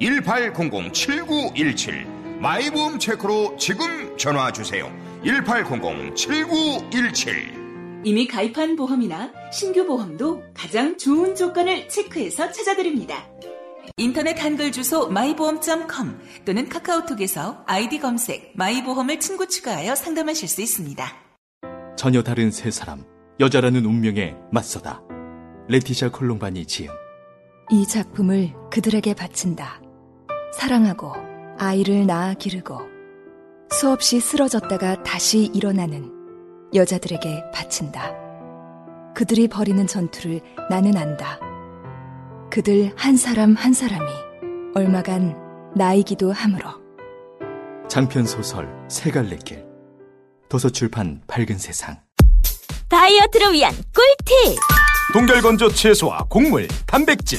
1800-7917 마이보험 체크로 지금 전화 주세요 1800-7917 이미 가입한 보험이나 신규 보험도 가장 좋은 조건을 체크해서 찾아드립니다. 인터넷 한글 주소 마이보험.com 또는 카카오톡에서 아이디 검색 마이보험을 친구 추가하여 상담하실 수 있습니다. 전혀 다른 세 사람, 여자라는 운명에 맞서다. 레티샤 콜롬바니 지음. 이 작품을 그들에게 바친다. 사랑하고 아이를 낳아 기르고 수없이 쓰러졌다가 다시 일어나는 여자들에게 바친다. 그들이 벌이는 전투를 나는 안다. 그들 한 사람 한 사람이 얼마간 나이기도 하므로 장편 소설 세 갈래 길. 도서출판 밝은 세상. 다이어트를 위한 꿀팁! 동결건조 채소와 곡물, 단백질,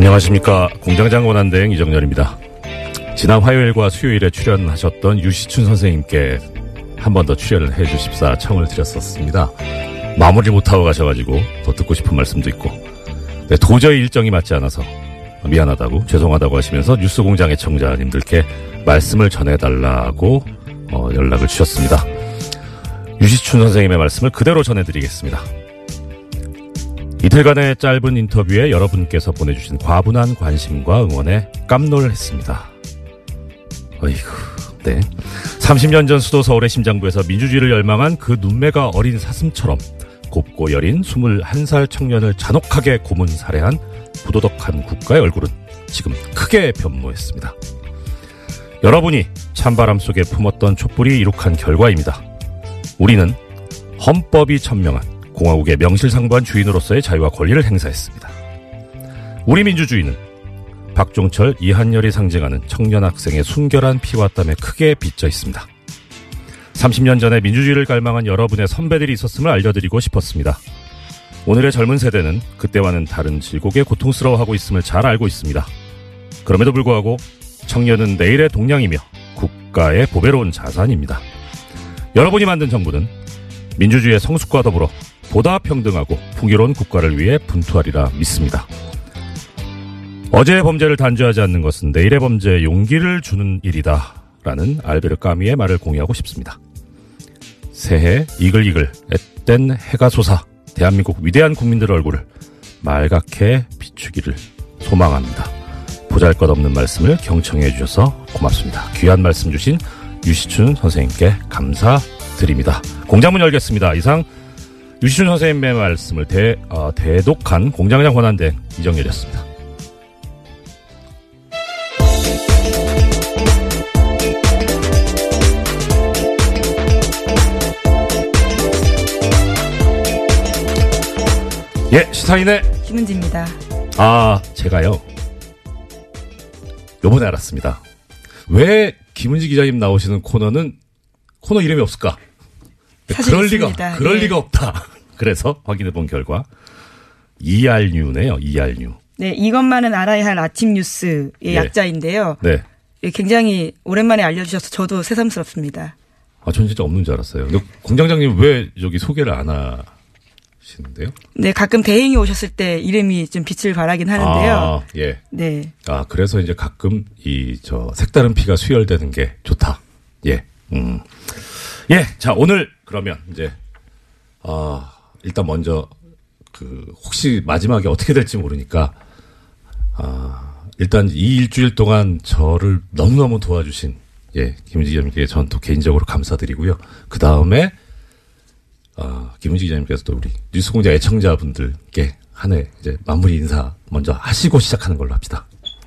안녕하십니까 공장장 원한대행 이정렬입니다. 지난 화요일과 수요일에 출연하셨던 유시춘 선생님께 한 번 더 출연을 해 주십사 청을 드렸었습니다. 마무리 못하고 가셔가지고 더 듣고 싶은 말씀도 있고 네, 도저히 일정이 맞지 않아서 미안하다고 죄송하다고 하시면서 뉴스 공장의 청자님들께 말씀을 전해달라고 어, 연락을 주셨습니다. 유시춘 선생님의 말씀을 그대로 전해드리겠습니다. 이틀간의 짧은 인터뷰에 여러분께서 보내주신 과분한 관심과 응원에 깜놀했습니다. 어이구, 네. 30년 전 수도 서울의 심장부에서 민주주의를 열망한 그 눈매가 어린 사슴처럼 곱고 여린 21살 청년을 잔혹하게 고문 살해한 부도덕한 국가의 얼굴은 지금 크게 변모했습니다. 여러분이 찬바람 속에 품었던 촛불이 이룩한 결과입니다. 우리는 헌법이 천명한 공화국의 명실상부한 주인으로서의 자유와 권리를 행사했습니다. 우리 민주주의는 박종철, 이한열이 상징하는 청년 학생의 순결한 피와 땀에 크게 빚져 있습니다. 30년 전에 민주주의를 갈망한 여러분의 선배들이 있었음을 알려드리고 싶었습니다. 오늘의 젊은 세대는 그때와는 다른 질곡에 고통스러워하고 있음을 잘 알고 있습니다. 그럼에도 불구하고 청년은 내일의 동량이며 국가의 보배로운 자산입니다. 여러분이 만든 정부는 민주주의의 성숙과 더불어 보다 평등하고 풍요로운 국가를 위해 분투하리라 믿습니다. 어제의 범죄를 단죄하지 않는 것은 내일의 범죄에 용기를 주는 일이다. 라는 알베르 까미의 말을 공유하고 싶습니다. 새해 이글이글 앳된 해가 솟아 대한민국 위대한 국민들의 얼굴을 말갛게 비추기를 소망합니다. 보잘것없는 말씀을 경청해 주셔서 고맙습니다. 귀한 말씀 주신 유시춘 선생님께 감사드립니다. 공장문 열겠습니다. 이상 유시춘 선생님의 말씀을 대, 어, 대독한 공장장 권한대 이정렬이었습니다. 예, 시사인의 김은지입니다. 아, 제가요. 요번에 알았습니다. 왜 김은지 기자님 나오시는 코너는 코너 이름이 없을까? 사실 그럴 있습니다. 리가, 그럴 예. 리가 없다. 그래서 확인해 본 결과 ER뉴네요. ER뉴. 네, 이것만은 알아야 할 아침 뉴스의 예. 약자인데요. 네. 예, 굉장히 오랜만에 알려주셔서 저도 새삼스럽습니다. 아, 전 진짜 없는 줄 알았어요. 근데 공장장님 왜 여기 소개를 안 하시는데요? 네, 가끔 대행이 오셨을 때 이름이 좀 빛을 발하긴 하는데요. 아, 예. 네. 아, 그래서 이제 가끔 이, 저, 색다른 피가 수혈되는 게 좋다. 예. 음. 예. 자, 오늘 그러면 이제, 아, 일단 먼저, 그, 혹시 마지막에 어떻게 될지 모르니까, 아, 일단 이 일주일 동안 저를 너무너무 도와주신, 예, 김은지 기자님께 전 또 개인적으로 감사드리고요. 그 다음에, 아, 김은지 기자님께서 또 우리 뉴스공장 애청자분들께 한 해 이제 마무리 인사 먼저 하시고 시작하는 걸로 합시다.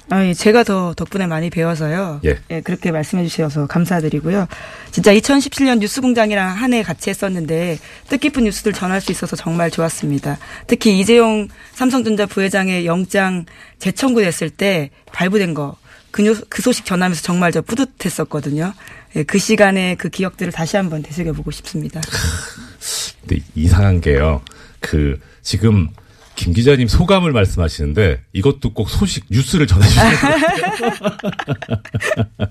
아, 예, 제가 더 덕분에 많이 배워서요. 예. 그렇게 말씀해 주셔서 감사드리고요. 진짜 2017년 뉴스공장이랑 한 해 같이 했었는데 뜻깊은 뉴스들 전할 수 있어서 정말 좋았습니다. 특히 이재용 삼성전자 부회장의 영장 재청구됐을 때 발부된 거. 그, 뉴- 그 소식 전하면서 정말 저 뿌듯했었거든요. 예, 그 시간에 그 기억들을 다시 한번 되새겨보고 싶습니다. 근데 이상한 게요. 그 지금 김 기자님 소감을 말씀하시는데 이것도 꼭 소식 뉴스를 같아요.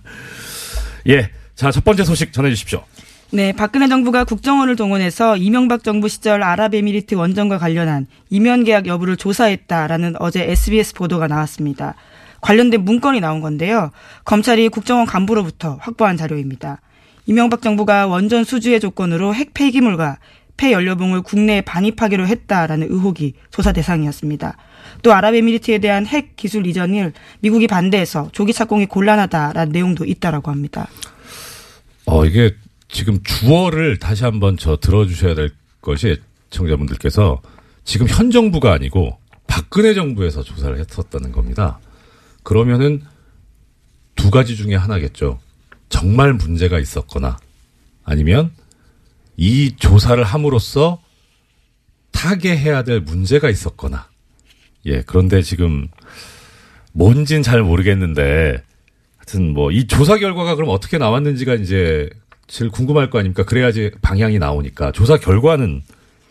예. 자, 첫 번째 소식 전해주십시오. 네, 박근혜 정부가 국정원을 동원해서 이명박 정부 시절 아랍에미리트 원전과 관련한 이면 계약 여부를 조사했다라는 어제 SBS 보도가 나왔습니다. 관련된 문건이 나온 건데요. 검찰이 국정원 간부로부터 확보한 자료입니다. 이명박 정부가 원전 수주의 조건으로 핵 폐기물과 폐 연료봉을 국내에 반입하기로 했다라는 의혹이 조사 대상이었습니다. 또 아랍에미리트에 대한 핵 기술 이전을 미국이 반대해서 조기 착공이 곤란하다라는 내용도 있다라고 합니다. 어, 이게 지금 주어를 다시 한번 저 들어주셔야 될 것이 청자분들께서 지금 현 정부가 아니고 박근혜 정부에서 조사를 했었다는 겁니다. 그러면은 두 가지 중에 하나겠죠. 정말 문제가 있었거나 아니면 이 조사를 함으로써 타개해야 될 문제가 있었거나 예, 그런데 지금 뭔진 잘 모르겠는데 하여튼 뭐 이 조사 결과가 그럼 어떻게 나왔는지가 이제 제일 궁금할 거 아닙니까? 그래야지 방향이 나오니까 조사 결과는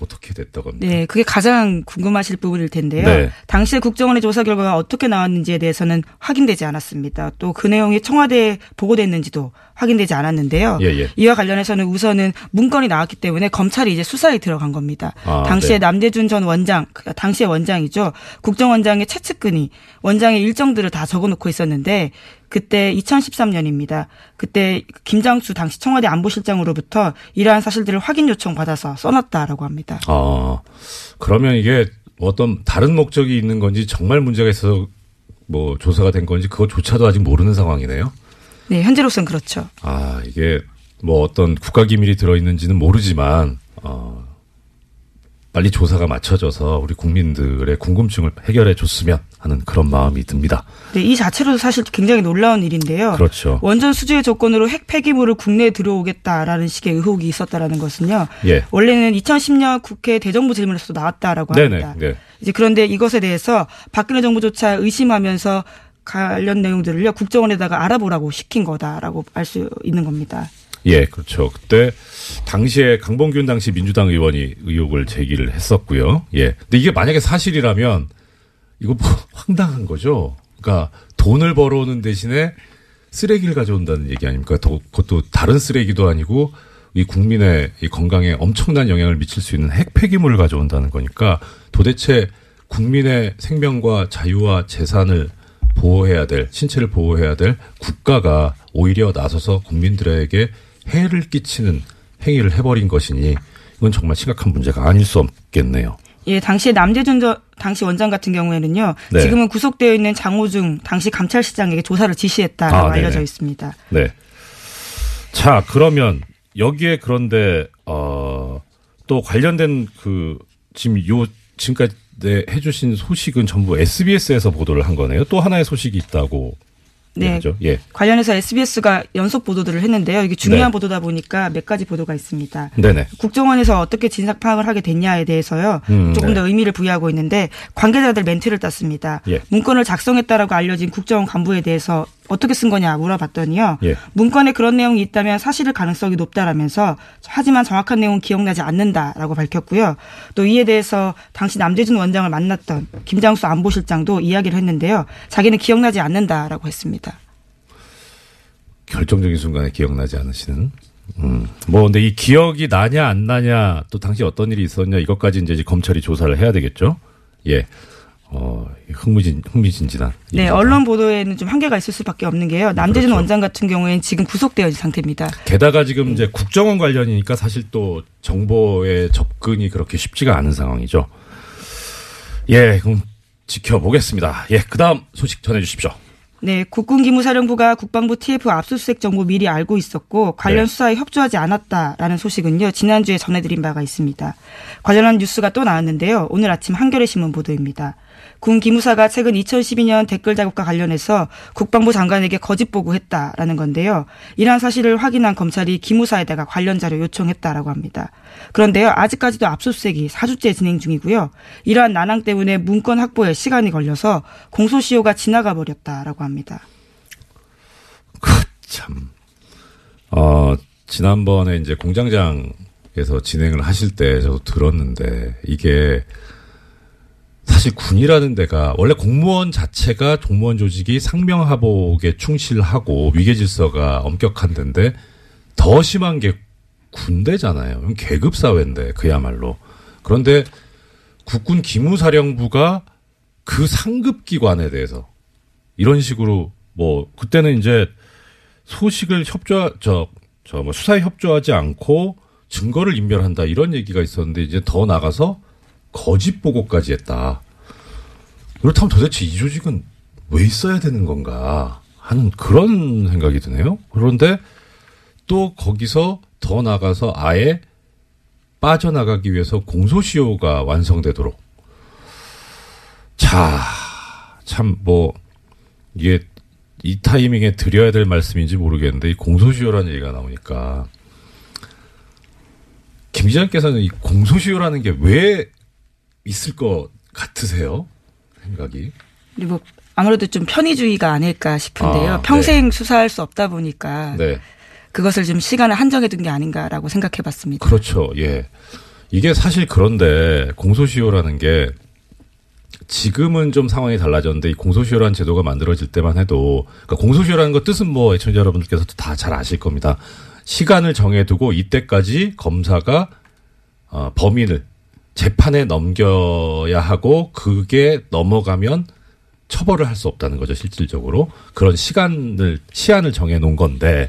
어떻게 됐다고 합니까? 네, 그게 가장 궁금하실 부분일 텐데요. 네. 당시에 국정원의 조사 결과가 어떻게 나왔는지에 대해서는 확인되지 않았습니다. 또 그 내용이 청와대에 보고됐는지도 확인되지 않았는데요. 예, 예. 이와 관련해서는 우선은 문건이 나왔기 때문에 검찰이 이제 수사에 들어간 겁니다. 아, 당시에 네. 남대준 전 원장, 그 당시의 원장이죠. 국정원장의 채측근이 원장의 일정들을 다 적어놓고 있었는데 그때 2013년입니다. 그때 김장수 당시 청와대 안보실장으로부터 이러한 사실들을 확인 요청 받아서 써놨다라고 합니다. 아, 그러면 이게 어떤 다른 목적이 있는 건지 정말 문제가 있어서 뭐 조사가 된 건지 그것조차도 아직 모르는 상황이네요. 네, 현재로서는 그렇죠. 아, 이게 뭐 어떤 국가 기밀이 들어 있는지는 모르지만, 어, 빨리 조사가 맞춰져서 우리 국민들의 궁금증을 해결해 줬으면 하는 그런 마음이 듭니다. 네, 이 자체로도 사실 굉장히 놀라운 일인데요. 그렇죠. 원전 수주의 조건으로 핵 폐기물을 국내에 들어오겠다라는 식의 의혹이 있었다라는 것은요. 예. 원래는 2010년 국회 대정부 질문에서도 나왔다라고 합니다. 네네. 네. 이제 그런데 이것에 대해서 박근혜 정부조차 의심하면서 관련 내용들을요 국정원에다가 알아보라고 시킨 거다라고 알 수 있는 겁니다. 예, 그렇죠. 그때 당시에 강봉균 당시 민주당 의원이 의혹을 제기를 했었고요. 예. 근데 이게 만약에 사실이라면 이거 뭐 황당한 거죠. 그러니까 돈을 벌어오는 대신에 쓰레기를 가져온다는 얘기 아닙니까? 더- 그것도 다른 쓰레기도 아니고 이 국민의 이 건강에 엄청난 영향을 미칠 수 있는 핵 폐기물을 가져온다는 거니까 도대체 국민의 생명과 자유와 재산을 보호해야 될 신체를 보호해야 될 국가가 오히려 나서서 국민들에게 해를 끼치는 행위를 해버린 것이니 이건 정말 심각한 문제가 아닐 수 없겠네요. 예, 당시에 남대준 저- 당시 원장 같은 경우에는요. 네. 지금은 구속되어 있는 장호중 당시 감찰실장에게 조사를 지시했다라고 아. 알려져 있습니다. 네. 자, 그러면 여기에 그런데 어, 또 관련된 그 지금 요 지금까지 네, 해주신 소식은 전부 SBS에서 보도를 한 거네요. 또 하나의 소식이 있다고 네. 예. 관련해서 SBS가 연속 보도들을 했는데요. 이게 중요한 네. 보도다 보니까 몇 가지 보도가 있습니다. 네네. 국정원에서 어떻게 진상 파악을 하게 됐냐에 대해서요. 음, 조금 네. 더 의미를 부여하고 있는데 관계자들 멘트를 땄습니다. 예. 문건을 작성했다라고 알려진 국정원 간부에 대해서 어떻게 쓴 거냐 물어봤더니요. 예. 문건에 그런 내용이 있다면 사실일 가능성이 높다라면서 하지만 정확한 내용은 기억나지 않는다라고 밝혔고요. 또 이에 대해서 당시 남재준 원장을 만났던 김장수 안보실장도 이야기를 했는데요. 자기는 기억나지 않는다라고 했습니다. 결정적인 순간에 기억나지 않으시는. 음. 뭐 근데 이 기억이 나냐 안 나냐 또 당시 어떤 일이 있었냐 이것까지 이제 검찰이 조사를 해야 되겠죠. 예. 어, 흥미진 흥미진진한. 네. 언론 보도에는 좀 한계가 있을 수밖에 없는 게요. 남재준 그렇죠. 원장 같은 경우에는 지금 구속되어 있는 상태입니다. 게다가 지금 이제 국정원 관련이니까 사실 또 정보의 접근이 그렇게 쉽지가 않은 상황이죠. 예, 그럼 지켜보겠습니다. 예, 그 다음 소식 전해주십시오. 네, 국군기무사령부가 국방부 TF 압수수색 정보 미리 알고 있었고 관련 네. 수사에 협조하지 않았다라는 소식은요 지난주에 전해드린 바가 있습니다. 관련한 뉴스가 또 나왔는데요. 오늘 아침 한겨레 신문 보도입니다. 군 기무사가 최근 2012년 댓글 작업과 관련해서 국방부 장관에게 거짓 보고했다라는 건데요. 이러한 사실을 확인한 검찰이 기무사에다가 관련 자료 요청했다라고 합니다. 그런데요, 아직까지도 압수수색이 4주째 진행 중이고요. 이러한 난항 때문에 문건 확보에 시간이 걸려서 공소시효가 지나가 버렸다라고 합니다. 참, 어, 지난번에 이제 공장장에서 진행을 하실 때 저도 들었는데 이게 사실 군이라는 데가 원래 공무원 자체가 공무원 조직이 상명하복에 충실하고 위계 질서가 엄격한 데인데 더 심한 게 군대잖아요. 계급 사회인데 그야말로. 그런데 국군 기무사령부가 그 상급 기관에 대해서 이런 식으로 뭐 그때는 이제 소식을 협조 저저 뭐 수사에 협조하지 않고 증거를 인멸한다 이런 얘기가 있었는데 이제 더 나가서 거짓 보고까지 했다. 그렇다면 도대체 이 조직은 왜 있어야 되는 건가 하는 그런 생각이 드네요. 그런데 또 거기서 더 나가서 아예 빠져나가기 위해서 공소시효가 완성되도록 자, 참 뭐 이게 이 타이밍에 드려야 될 말씀인지 모르겠는데 이 공소시효라는 얘기가 나오니까 김 기자님께서는 이 공소시효라는 게 왜 있을 것 같으세요? 생각이. 그리고 아무래도 좀 편의주의가 아닐까 싶은데요. 아, 평생 수사할 수 없다 보니까 네. 그것을 좀 시간을 한정해 둔 게 아닌가라고 생각해 봤습니다. 그렇죠. 예. 이게 사실 그런데 공소시효라는 게 지금은 좀 상황이 달라졌는데 이 공소시효라는 제도가 만들어질 때만 해도 그러니까 공소시효라는 거 뜻은 뭐 애청자 여러분들께서도 다 잘 아실 겁니다. 시간을 정해두고 이때까지 검사가 어, 범인을 재판에 넘겨야 하고 그게 넘어가면 처벌을 할 수 없다는 거죠 실질적으로 그런 시간을 시한을 정해 놓은 건데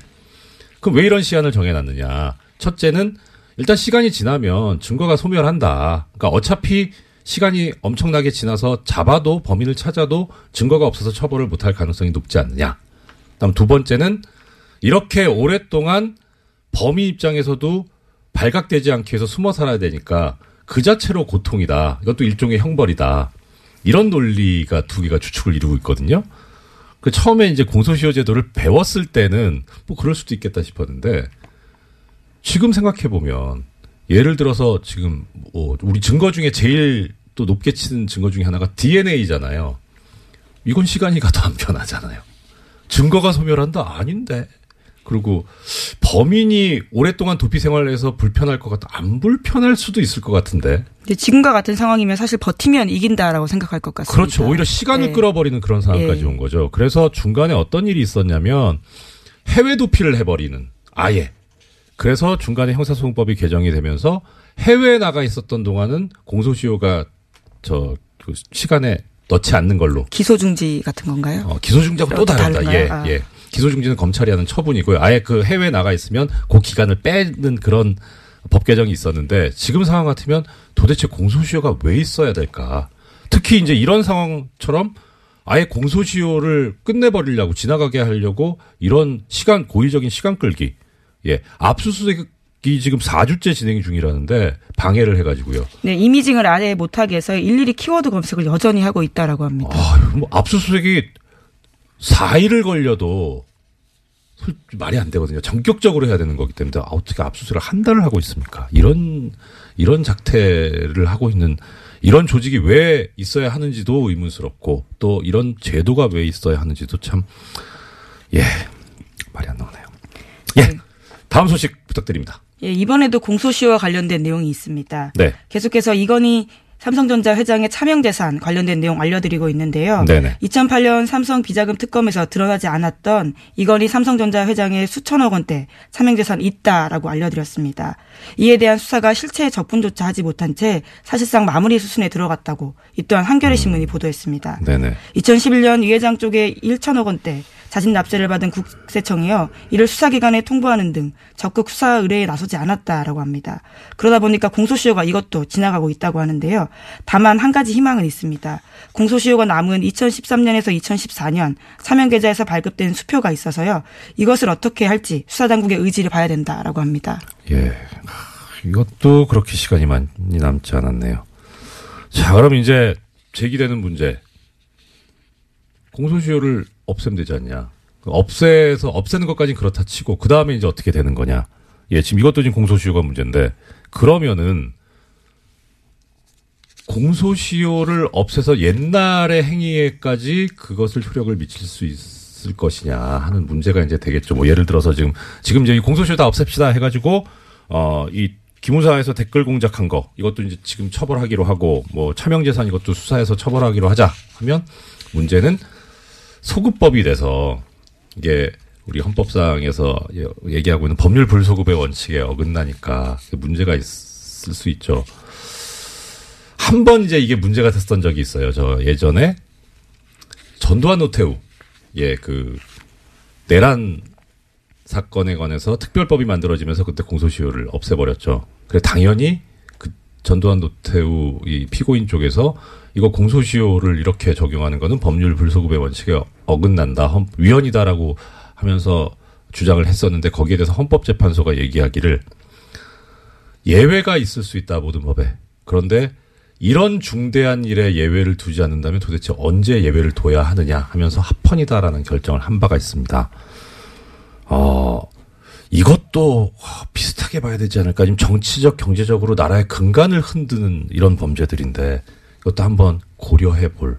그럼 왜 이런 시한을 정해 놨느냐? 첫째는 일단 시간이 지나면 증거가 소멸한다. 그러니까 어차피 시간이 엄청나게 지나서 잡아도 범인을 찾아도 증거가 없어서 처벌을 못할 가능성이 높지 않느냐. 그다음 두 번째는 이렇게 오랫동안 범인 입장에서도 발각되지 않기 위해서 숨어 살아야 되니까 그 자체로 고통이다. 이것도 일종의 형벌이다. 이런 논리가 두 개가 추측을 이루고 있거든요. 그 처음에 이제 공소시효 제도를 배웠을 때는 뭐 그럴 수도 있겠다 싶었는데 지금 생각해 보면 예를 들어서 지금 뭐 우리 증거 중에 제일 또 높게 치는 증거 중에 하나가 DNA잖아요. 이건 시간이 가도 안 변하잖아요. 증거가 소멸한다 아닌데. 그리고 범인이 오랫동안 도피 생활을 해서 불편할 것 같다. 안 불편할 수도 있을 것 같은데. 근데 지금과 같은 상황이면 사실 버티면 이긴다라고 생각할 것 같습니다. 그렇죠. 오히려 시간을 네. 끌어버리는 그런 상황까지 예. 온 거죠. 그래서 중간에 어떤 일이 있었냐면 해외 도피를 해버리는 아예. 그래서 중간에 형사소송법이 개정이 되면서 해외에 나가 있었던 동안은 공소시효가 저 그 시간에 넣지 않는 걸로 기소 중지 같은 건가요? 어, 기소 중지하고 또또 다르다. 예. 아. 예. 기소중지는 검찰이 하는 처분이고요. 아예 그 해외에 나가 있으면 그 기간을 빼는 그런 법 개정이 있었는데 지금 상황 같으면 도대체 공소시효가 왜 있어야 될까? 특히 이제 이런 상황처럼 아예 공소시효를 끝내버리려고 지나가게 하려고 이런 시간 고의적인 시간 끌기. 예. 압수수색이 지금 4주째 진행 중이라는데 방해를 해가지고요. 네, 이미징을 아예 못하게 해서 일일이 키워드 검색을 여전히 하고 있다라고 합니다. 아유, 뭐 압수수색이 4일을 걸려도 솔- 말이 안 되거든요. 전격적으로 해야 되는 거기 때문에 아, 어떻게 압수수색을 한 달을 하고 있습니까? 이런 이런 작태를 하고 있는 이런 조직이 왜 있어야 하는지도 의문스럽고 또 이런 제도가 왜 있어야 하는지도 참 예. 말이 안 나오네요. 예. 다음 소식 부탁드립니다. 예, 이번에도 공소시효와 관련된 내용이 있습니다. 네. 계속해서 이건희 삼성전자 회장의 차명 재산 관련된 내용 알려드리고 있는데요. 네네. 2008년 삼성 비자금 특검에서 드러나지 않았던 이건희 삼성전자 회장의 수천억 원대 차명 재산 있다라고 알려드렸습니다. 이에 대한 수사가 실체에 접근조차 하지 못한 채 사실상 마무리 수순에 들어갔다고 이 또한 한겨레 신문이 보도했습니다. 네네. 2011년 이 회장 쪽에 1천억 원대 자진 납세를 받은 국세청이요. 이를 수사기관에 통보하는 등 적극 수사 의뢰에 나서지 않았다라고 합니다. 그러다 보니까 공소시효가 이것도 지나가고 있다고 하는데요. 다만 한 가지 희망은 있습니다. 공소시효가 남은 2013년에서 2014년 사면계좌에서 발급된 수표가 있어서요. 이것을 어떻게 할지 수사당국의 의지를 봐야 된다라고 합니다. 예. 하, 이것도 그렇게 시간이 많이 남지 않았네요. 자, 그럼 이제 제기되는 문제. 공소시효를 없애면 되지 않냐. 없애서, 없애는 것까지는 그렇다 치고, 그 다음에 이제 어떻게 되는 거냐. 예, 지금 이것도 지금 공소시효가 문제인데, 그러면은, 공소시효를 없애서 옛날의 행위에까지 그것을 효력을 미칠 수 있을 것이냐 하는 문제가 이제 되겠죠. 뭐 예를 들어서 지금 지금 이제 이 공소시효 다 없앱시다 해가지고 어이 기무사에서 댓글 공작한 거 이것도 이제 지금 처벌하기로 하고 뭐 차명재산 이것도 수사해서 처벌하기로 하자 하면 문제는 소급법이 돼서 이게 우리 헌법상에서 예- 얘기하고 있는 법률 불소급의 원칙에 어긋나니까 문제가 있을 수 있죠. 한 번 이제 이게 문제가 됐었던 적이 있어요. 저 예전에 전두환 노태우 예그 내란 사건에 관해서 특별법이 만들어지면서 그때 공소시효를 없애버렸죠. 그래 당연히 그 전두환 노태우 이 피고인 쪽에서 이거 공소시효를 이렇게 적용하는 거는 법률 불소급의 원칙에 어긋난다, 헌- 위헌이다라고 하면서 주장을 했었는데 거기에 대해서 헌법재판소가 얘기하기를 예외가 있을 수 있다 모든 법에 그런데 이런 중대한 일에 예외를 두지 않는다면 도대체 언제 예외를 둬야 하느냐 하면서 합헌이다라는 결정을 한 바가 있습니다. 어, 이것도 와, 비슷하게 봐야 되지 않을까. 지금 정치적, 경제적으로 나라의 근간을 흔드는 이런 범죄들인데 이것도 한번 고려해 볼,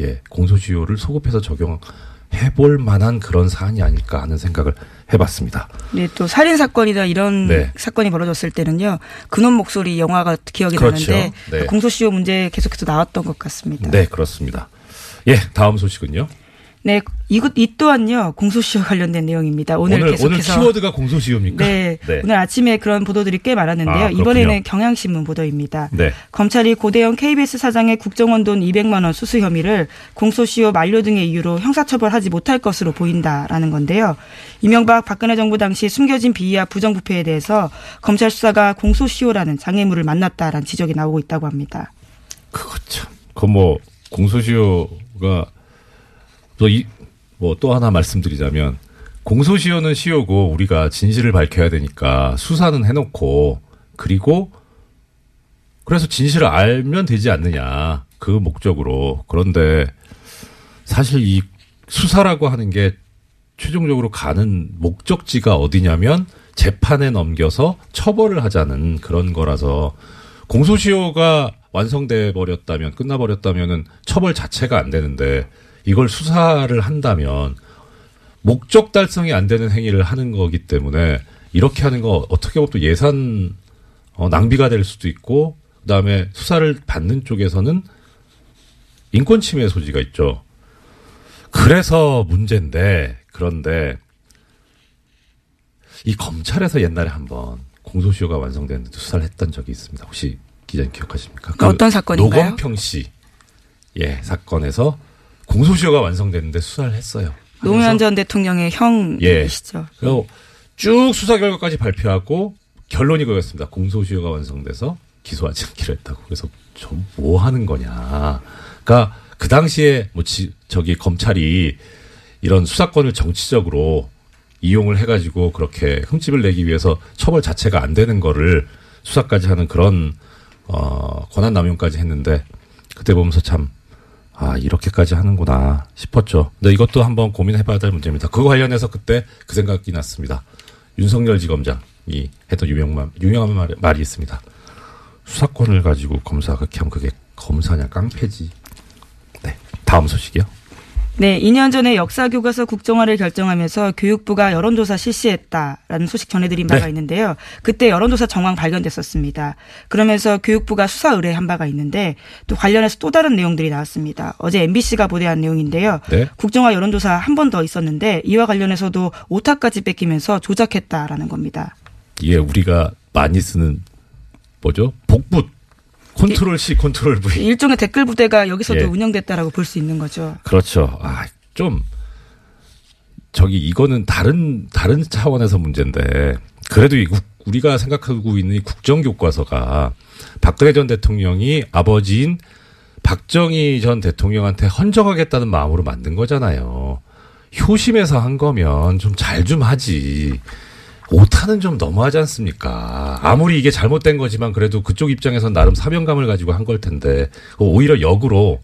예, 공소시효를 소급해서 적용 해 볼 만한 그런 사안이 아닐까 하는 생각을 해봤습니다. 네, 또 살인 사건이나 이런 네. 사건이 벌어졌을 때는요. 그놈 목소리 영화가 기억이 그렇죠. 나는데 네. 공소시효 문제 계속해서 나왔던 것 같습니다. 네, 그렇습니다. 예, 다음 소식은요. 네, 이것 이 또한요 공소시효 관련된 내용입니다. 오늘, 오늘, 계속해서 오늘 키워드가 공소시효입니까? 네, 네. 오늘 아침에 그런 보도들이 꽤 많았는데요. 아. 이번에는 경향신문 보도입니다. 네. 검찰이 고대영 KBS 사장의 국정원 돈 200만 원 수수 혐의를 공소시효 만료 등의 이유로 형사처벌하지 못할 것으로 보인다라는 건데요. 이명박 박근혜 정부 당시 숨겨진 비위와 부정부패에 대해서 검찰 수사가 공소시효라는 장애물을 만났다라는 지적이 나오고 있다고 합니다. 그거 참. 그뭐 공소시효가 뭐또 하나 말씀드리자면 공소시효는 시효고 우리가 진실을 밝혀야 되니까 수사는 해놓고 그리고 그래서 진실을 알면 되지 않느냐. 그 목적으로. 그런데 사실 이 수사라고 하는 게 최종적으로 가는 목적지가 어디냐면 재판에 넘겨서 처벌을 하자는 그런 거라서 공소시효가 완성돼 버렸다면 끝나 버렸다면은 처벌 자체가 안 되는데 이걸 수사를 한다면 목적 달성이 안 되는 행위를 하는 거기 때문에 이렇게 하는 거 어떻게 보면 또 예산 어, 낭비가 될 수도 있고 그다음에 수사를 받는 쪽에서는 인권 침해 소지가 있죠. 그래서 문제인데 그런데 이 검찰에서 옛날에 한번 공소시효가 완성됐는데 수사를 했던 적이 있습니다. 혹시 기자님 기억하십니까? 그 어떤 사건인가요? 노건평 씨, 예 사건에서 공소시효가 완성됐는데 수사를 했어요. 노무현 전 대통령의 예. 형이시죠. 그리고 쭉 수사 결과까지 발표하고 결론이 그거였습니다. 공소시효가 완성돼서 기소하지 않기로 했다고. 그래서 저뭐 하는 거냐. 그러니까 그 당시에 뭐 지, 저기 검찰이 이런 수사권을 정치적으로 이용을 해가지고 그렇게 흠집을 내기 위해서 처벌 자체가 안 되는 거를 수사까지 하는 그런 어 권한 남용까지 했는데 그때 보면서 참 아, 이렇게까지 하는구나 싶었죠. 근데 이것도 한번 고민해 봐야 될 문제입니다. 그거 관련해서 그때 그 생각이 났습니다. 윤석열 지검장이 했던 유명한, 유명한 말, 말이 있습니다. 수사권을 가지고 검사가 하면 그게 검사냐 깡패지. 네. 다음 소식이요. 네, 2년 전에 역사 교과서 국정화를 결정하면서 교육부가 여론조사 실시했다라는 소식 전해드린 바가 네. 있는데요. 그때 여론조사 정황 발견됐었습니다. 그러면서 교육부가 수사 의뢰한 바가 있는데 또 관련해서 또 다른 내용들이 나왔습니다. 어제 MBC가 보도한 내용인데요. 네. 국정화 여론조사 한 번 더 있었는데 이와 관련해서도 오타까지 뺏기면서 조작했다라는 겁니다. 이게 우리가 많이 쓰는 뭐죠? 복붙 컨트롤 C, 컨트롤 V. 일종의 댓글 부대가 여기서도 예. 운영됐다라고 볼 수 있는 거죠. 그렇죠. 아, 좀 저기 이거는 다른 다른 차원에서 문제인데 그래도 이 국- 우리가 생각하고 있는 이 국정 교과서가 박근혜 전 대통령이 아버지인 박정희 전 대통령한테 헌정하겠다는 마음으로 만든 거잖아요. 효심에서 한 거면 좀 잘좀 하지. 오타는 좀 너무하지 않습니까? 아무리 이게 잘못된 거지만 그래도 그쪽 입장에선 나름 사명감을 가지고 한 걸 텐데 오히려 역으로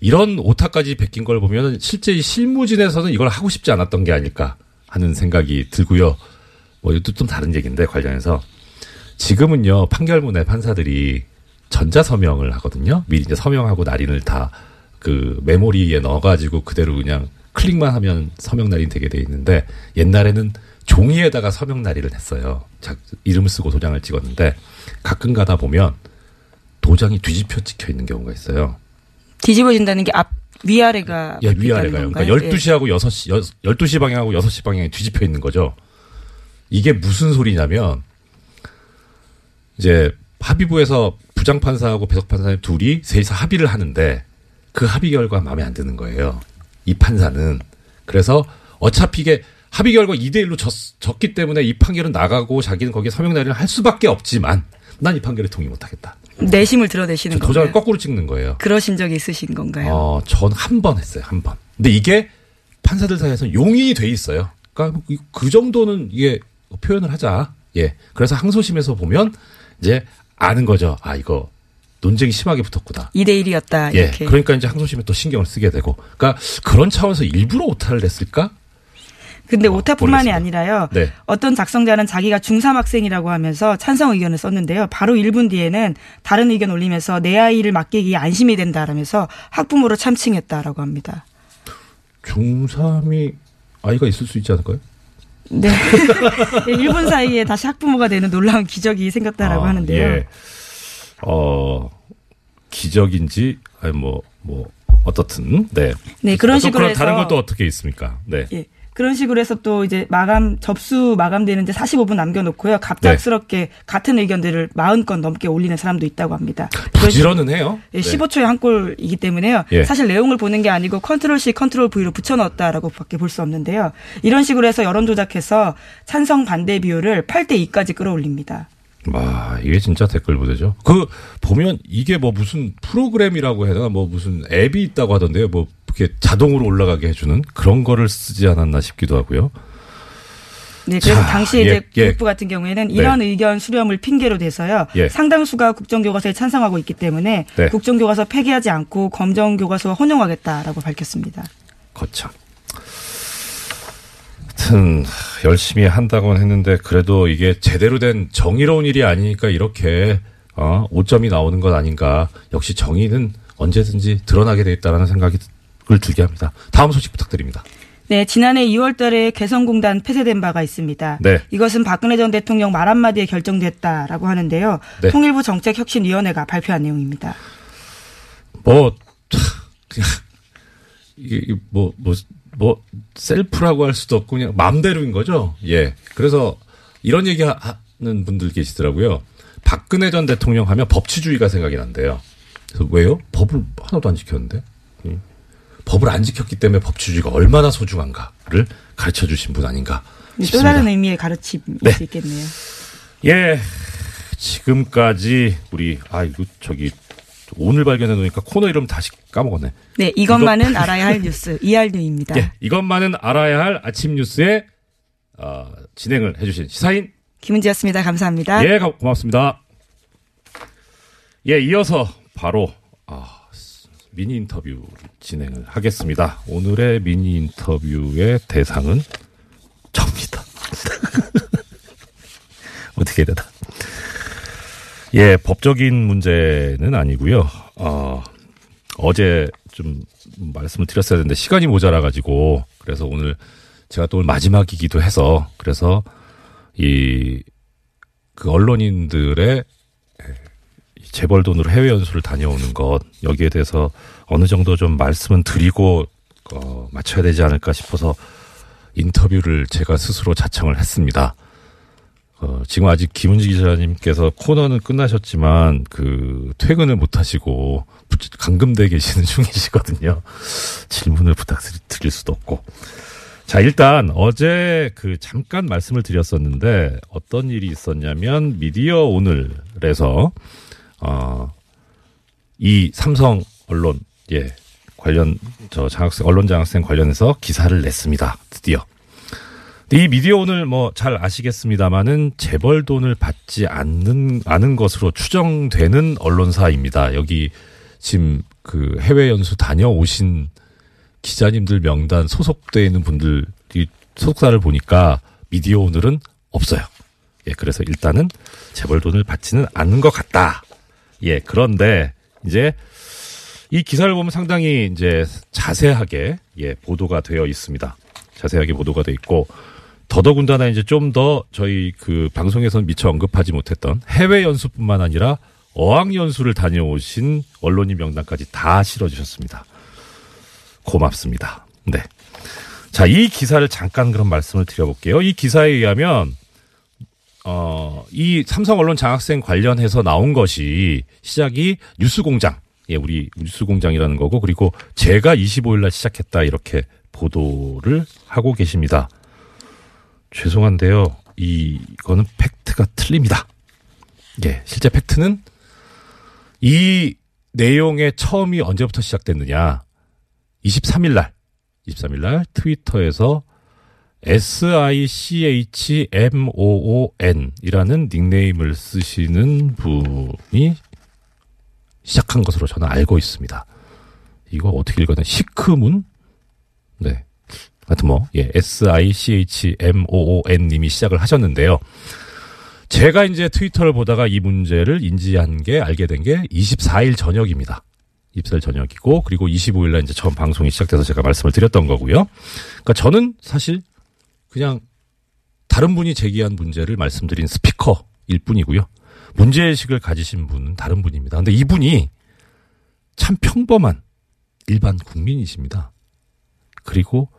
이런 오타까지 베낀 걸 보면 실제 이 실무진에서는 이걸 하고 싶지 않았던 게 아닐까 하는 생각이 들고요. 뭐 이것도 좀 다른 얘기인데 관련해서 지금은요 판결문에 판사들이 전자 서명을 하거든요. 미리 이제 서명하고 날인을 다 그 메모리에 넣어가지고 그대로 그냥 클릭만 하면 서명 날인 되게 돼 있는데 옛날에는 종이에다가 서명 날인을 했어요. 자, 이름을 쓰고 도장을 찍었는데 가끔 가다 보면 도장이 뒤집혀 찍혀 있는 경우가 있어요. 뒤집어진다는 게 앞 위아래가 예, 위아래가요. 건가요? 그러니까 12시하고 6시, 12시 방향하고 6시 방향이 뒤집혀 있는 거죠. 이게 무슨 소리냐면, 이제 합의부에서 부장판사하고 배석판사님 둘이 셋이서 합의를 하는데, 그 합의 결과 마음에 안 드는 거예요. 이 판사는. 그래서 어차피 이게 합의 결과 2대 1로 졌, 졌기 때문에 이 판결은 나가고 자기는 거기에 서명 날인을 할 수밖에 없지만, 난 이 판결에 동의 못 하겠다. 내심을 드러내시는 도장을 건가요? 거꾸로 찍는 거예요. 그러신 적이 있으신 건가요? 어, 전 한 번 했어요, 한 번. 근데 이게 판사들 사이에서 용인이 돼 있어요. 그러니까 이- 그 정도는 이게 표현을 하자. 예. 그래서 항소심에서 보면 이제 아는 거죠. 아, 이거 논쟁이 심하게 붙었구나. 2대 1이었다 예. 이렇게. 그러니까 이제 항소심에 또 신경을 쓰게 되고. 그러니까 그런 차원에서 일부러 오타를 냈을까? 근데 어, 오타뿐만이 모르겠습니다. 아니라요. 네. 어떤 작성자는 자기가 중3 학생이라고 하면서 찬성 의견을 썼는데요. 바로 1분 뒤에는 다른 의견 올리면서 내 아이를 맡기기 안심이 된다라면서 학부모를 참칭했다라고 합니다. 중3이 아이가 있을 수 있지 않을까요? 네. 1분 사이에 다시 학부모가 되는 놀라운 기적이 생겼다라고 아, 하는데요. 예. 어, 기적인지, 아니, 뭐, 뭐, 어떻든, 네. 네, 그런 또 식으로 다른 해서- 건또 어떻게 있습니까? 네. 예. 그런 식으로 해서 또 이제 마감 접수 마감되는 데 45분 남겨놓고요. 갑작스럽게 네. 같은 의견들을 40건 넘게 올리는 사람도 있다고 합니다. 부지런은 해요. 예, 네. 15초에 한 꼴이기 때문에요. 예. 사실 내용을 보는 게 아니고 컨트롤 C, 컨트롤 V로 붙여넣었다라고밖에 볼 수 없는데요. 이런 식으로 해서 여론 조작해서 찬성 반대 비율을 8대 2까지 끌어올립니다. 와, 이게 진짜 댓글 부대죠. 그, 보면 이게 뭐 무슨 프로그램이라고 해야 되나, 뭐 무슨 앱이 있다고 하던데요. 뭐, 이렇게 자동으로 올라가게 해주는 그런 거를 쓰지 않았나 싶기도 하고요. 네, 그래서 자, 당시 예, 이제 예. 교육부 같은 경우에는 이런 의견 수렴을 핑계로 대서요. 예. 상당수가 국정교과서에 찬성하고 있기 때문에 네. 국정교과서 폐기하지 않고 검정교과서 혼용하겠다라고 밝혔습니다. 거참. 하여튼, 열심히 한다고는 했는데, 그래도 이게 제대로 된 정의로운 일이 아니니까 이렇게, 어, 오점이 나오는 것 아닌가. 역시 정의는 언제든지 드러나게 돼 있다라는 생각이 을 들게 합니다. 다음 소식 부탁드립니다. 네, 지난해 2월 달에 개성공단 폐쇄된 바가 있습니다. 네. 이것은 박근혜 전 대통령 말 한마디에 결정됐다라고 하는데요. 네. 통일부 정책혁신위원회가 발표한 내용입니다. 뭐, 그냥, 이게, 뭐, 뭐, 뭐, 셀프라고 할 수도 없고, 그냥 맘대로인 거죠? 예. 그래서, 이런 얘기 하- 하는 분들 계시더라고요. 박근혜 전 대통령 하면 법치주의가 생각이 난대요. 그래서 왜요? 법을 하나도 안 지켰는데? 음. 법을 안 지켰기 때문에 법치주의가 얼마나 소중한가를 가르쳐 주신 분 아닌가. 또 싶습니다. 다른 의미의 가르침일 네. 수 있겠네요. 예. 지금까지 우리 아 이거 저기 오늘 발견해 놓으니까 코너 이름 다시 까먹었네. 네, 이것만은 알아야 할 뉴스 이알뉴입니다. 예. 이것만은 알아야 할 아침 뉴스에 어, 진행을 해주신 시사인 김은지였습니다. 감사합니다. 예 가- 고맙습니다. 예 이어서 바로 아, 미니 인터뷰를 진행을 하겠습니다. 오늘의 미니 인터뷰의 대상은 접니다. 어떻게 되나? 예, 법적인 문제는 아니고요. 어, 어제 좀 말씀을 드렸어야 되는데 시간이 모자라 가지고 그래서 오늘 제가 또 오늘 마지막이기도 해서 그래서 이 그 언론인들의 이 재벌 돈으로 해외 연수를 다녀오는 것 여기에 대해서 어느 정도 좀 말씀은 드리고 어, 맞춰야 되지 않을까 싶어서 인터뷰를 제가 스스로 자청을 했습니다. 어, 지금 아직 김은지 기자님께서 코너는 끝나셨지만 그 퇴근을 못 하시고 감금돼 계시는 중이시거든요. 질문을 부탁드릴 수도 없고. 자, 일단 어제 그 잠깐 말씀을 드렸었는데 어떤 일이 있었냐면 미디어 오늘에서 어, 이 삼성 언론 예 관련 저 장학생 언론 장학생 관련해서 기사를 냈습니다. 드디어. 이 미디어 오늘 뭐 잘 아시겠습니다만은 재벌 돈을 받지 않는 않은 것으로 추정되는 언론사입니다. 여기 지금 그 해외 연수 다녀오신 기자님들 명단 소속돼 있는 분들 이 소속사를 보니까 미디어 오늘은 없어요. 예, 그래서 일단은 재벌 돈을 받지는 않는 것 같다. 예, 그런데 이제 이 기사를 보면 상당히 이제 자세하게 예, 보도가 되어 있습니다. 자세하게 보도가 돼 있고 더더군다나 이제 좀 더 저희 그 방송에서는 미처 언급하지 못했던 해외 연수뿐만 아니라 어학 연수를 다녀오신 언론인 명단까지 다 실어주셨습니다. 고맙습니다. 네. 자, 이 기사를 잠깐 그런 말씀을 드려볼게요. 이 기사에 의하면, 어, 이 삼성 언론 장학생 관련해서 나온 것이 시작이 뉴스공장. 예, 우리 뉴스공장이라는 거고, 그리고 제가 25일 날 시작했다, 이렇게 보도를 하고 계십니다. 죄송한데요. 이거는 팩트가 틀립니다. 예, 실제 팩트는 이 내용의 처음이 언제부터 시작됐느냐. 23일 날, 23일 날 트위터에서 SICHMOON 이라는 닉네임을 쓰시는 분이 시작한 것으로 저는 알고 있습니다. 이거 어떻게 되나? 시크문? 네. 하여튼 뭐, 예, SICHMOON 님이 시작을 하셨는데요. 제가 이제 트위터를 보다가 이 문제를 인지한 게, 알게 된 게 24일 저녁입니다. 24일 저녁이고, 그리고 25일날 이제 처음 방송이 시작돼서 제가 말씀을 드렸던 거고요. 그러니까 저는 사실 그냥 다른 분이 제기한 문제를 말씀드린 스피커일 뿐이고요. 문제의식을 가지신 분은 다른 분입니다. 근데 이분이 참 평범한 일반 국민이십니다. 그리고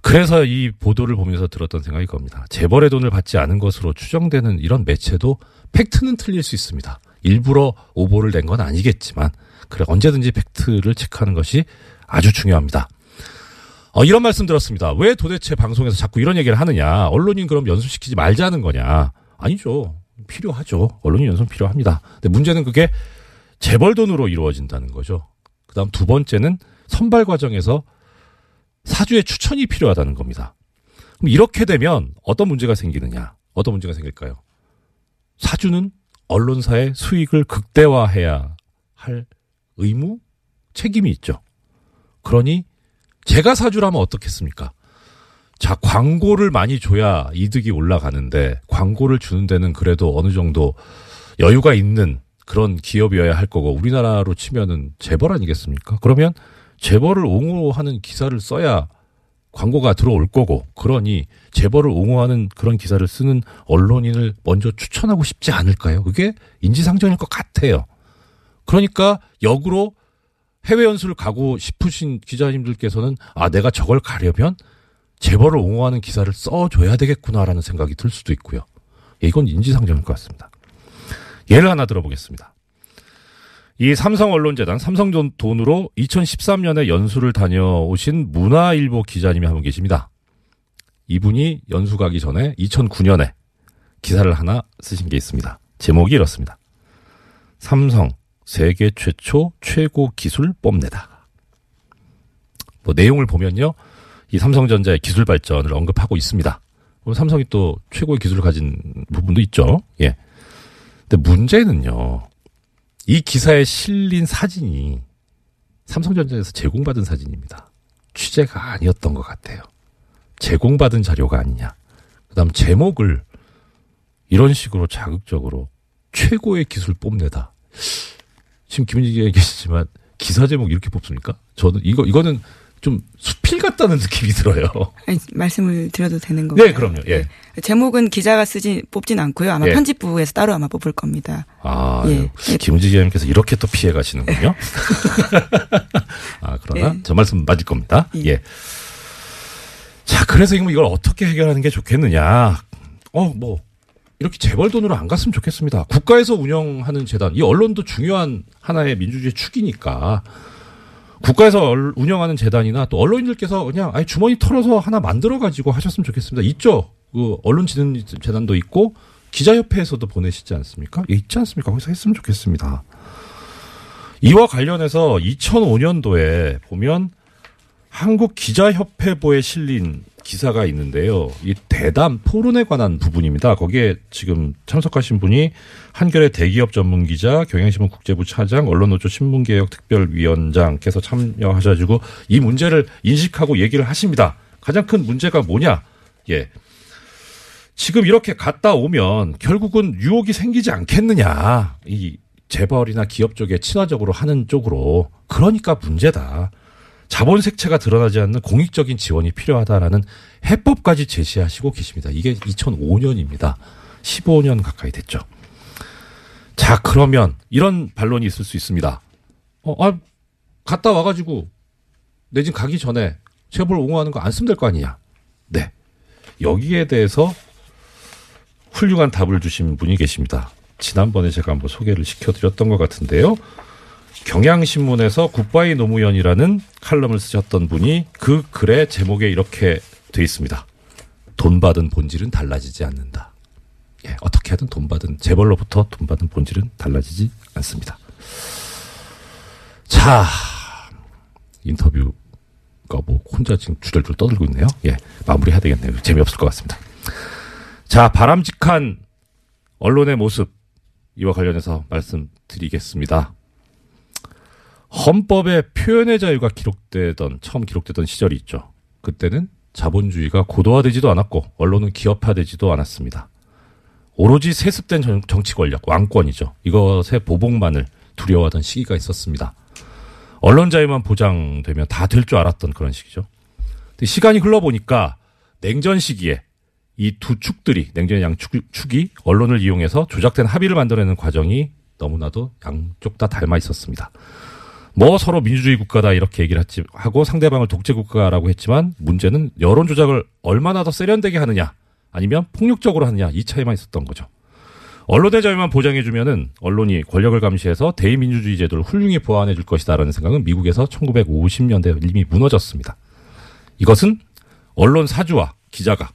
그래서 이 보도를 보면서 들었던 생각이 겁니다. 재벌의 돈을 받지 않은 것으로 추정되는 이런 매체도 팩트는 틀릴 수 있습니다. 일부러 오보를 낸 건 아니겠지만 그래 언제든지 팩트를 체크하는 것이 아주 중요합니다. 어, 이런 말씀 들었습니다. 왜 도대체 방송에서 자꾸 이런 얘기를 하느냐? 언론인 그럼 연수시키지 말자는 거냐? 아니죠. 필요하죠. 언론인 연수 필요합니다. 근데 문제는 그게 재벌 돈으로 이루어진다는 거죠. 그 다음 두 번째는 선발 과정에서 사주의 추천이 필요하다는 겁니다. 그럼 이렇게 되면 어떤 문제가 생기느냐? 어떤 문제가 생길까요? 사주는 언론사의 수익을 극대화해야 할 의무, 책임이 있죠. 그러니 제가 사주라면 어떻겠습니까? 자, 광고를 많이 줘야 이득이 올라가는데 광고를 주는 데는 그래도 어느 정도 여유가 있는 그런 기업이어야 할 거고 우리나라로 치면은 재벌 아니겠습니까? 그러면 재벌을 옹호하는 기사를 써야 광고가 들어올 거고 그러니 재벌을 옹호하는 그런 기사를 쓰는 언론인을 먼저 추천하고 싶지 않을까요? 그게 인지상정일 것 같아요. 그러니까 역으로 해외 연수를 가고 싶으신 기자님들께서는 아 내가 저걸 가려면 재벌을 옹호하는 기사를 써줘야 되겠구나라는 생각이 들 수도 있고요. 예, 이건 인지상정일 것 같습니다. 예를 하나 들어보겠습니다. 이 삼성 언론재단 삼성 돈으로 2013년에 연수를 다녀오신 문화일보 기자님이 한 분 계십니다. 이분이 연수 가기 전에 2009년에 기사를 하나 쓰신 게 있습니다. 제목이 이렇습니다. 삼성 세계 최초 최고 기술 뽐내다. 뭐 내용을 보면요. 이 삼성전자의 기술 발전을 언급하고 있습니다. 삼성이 또 최고의 기술을 가진 부분도 있죠. 예. 근데 문제는요. 이 기사에 실린 사진이 삼성전자에서 제공받은 사진입니다. 취재가 아니었던 것 같아요. 제공받은 자료가 아니냐. 그 다음 제목을 이런 식으로 자극적으로 최고의 기술 뽐내다. 지금 김은지 기자 계시지만 기사 제목 이렇게 뽑습니까? 저는 이거 이거는 좀 수필 같다는 느낌이 들어요. 아니, 말씀을 드려도 되는 건가요? 네, 그럼요. 예. 제목은 기자가 쓰지 뽑진 않고요. 아마 예. 편집부에서 따로 아마 뽑을 겁니다. 아, 예. 예. 김은지 기자님께서 이렇게 또 피해 가시는군요. 아, 그러나 예. 저 말씀 맞을 겁니다. 예. 자, 그래서 이거 이걸 어떻게 해결하는 게 좋겠느냐. 어, 뭐, 이렇게 재벌 돈으로 안 갔으면 좋겠습니다. 국가에서 운영하는 재단, 이 언론도 중요한 하나의 민주주의 축이니까 국가에서 얼- 운영하는 재단이나 또 언론인들께서 그냥 아니 주머니 털어서 하나 만들어 가지고 하셨으면 좋겠습니다. 있죠. 그 언론진흥재단도 있고 기자협회에서도 보내시지 않습니까? 예, 있지 않습니까? 거기서 했으면 좋겠습니다. 이와 관련해서 2005년도에 보면 한국 기자협회보에 실린 기사가 있는데요. 이 대담 토론에 관한 부분입니다. 거기에 지금 참석하신 분이 한겨레 대기업 전문 기자, 경향신문 국제부 차장, 언론노조 신문개혁 특별위원장께서 참여하셔가지고 이 문제를 인식하고 얘기를 하십니다. 가장 큰 문제가 뭐냐? 예. 지금 이렇게 갔다 오면 결국은 유혹이 생기지 않겠느냐. 이 재벌이나 기업 쪽에 친화적으로 하는 쪽으로. 그러니까 문제다. 자본 색채가 드러나지 않는 공익적인 지원이 필요하다라는 해법까지 제시하시고 계십니다. 이게 2005년입니다. 15년 가까이 됐죠. 자, 그러면 이런 반론이 있을 수 있습니다. 어, 아, 갔다 와가지고 내 집 가기 전에 재벌 옹호하는 거 안 쓰면 될 거 아니냐. 네. 여기에 대해서 훌륭한 답을 주신 분이 계십니다. 지난번에 제가 한번 소개를 시켜드렸던 것 같은데요. 경향신문에서 굿바이 노무현이라는 칼럼을 쓰셨던 분이 그 글의 제목에 이렇게 돼 있습니다. 돈 받은 본질은 달라지지 않는다. 예, 어떻게 하든 돈 받은 재벌로부터 돈 받은 본질은 달라지지 않습니다. 자, 인터뷰가 뭐 혼자 지금 주절주절 떠들고 있네요. 예, 마무리해야 되겠네요. 재미없을 것 같습니다. 자, 바람직한 언론의 모습 이와 관련해서 말씀드리겠습니다. 헌법에 표현의 자유가 기록되던 처음 기록되던 시절이 있죠. 그때는 자본주의가 고도화되지도 않았고 언론은 기업화되지도 않았습니다. 오로지 세습된 정- 정치 권력, 왕권이죠. 이것의 보복만을 두려워하던 시기가 있었습니다. 언론 자유만 보장되면 다 될 줄 알았던 그런 시기죠. 시간이 흘러보니까 냉전 시기에 이 두 축들이 냉전의 양 축이 언론을 이용해서 조작된 합의를 만들어내는 과정이 너무나도 양쪽 다 닮아 있었습니다. 뭐 서로 민주주의 국가다 이렇게 얘기를 했지 하고 상대방을 독재 국가라고 했지만 문제는 여론 조작을 얼마나 더 세련되게 하느냐 아니면 폭력적으로 하느냐 이 차이만 있었던 거죠. 언론의 자유만 보장해주면은 언론이 권력을 감시해서 대의민주주의 제도를 훌륭히 보완해 줄 것이다라는 생각은 미국에서 1950년대 이미 무너졌습니다. 이것은 언론 사주와 기자가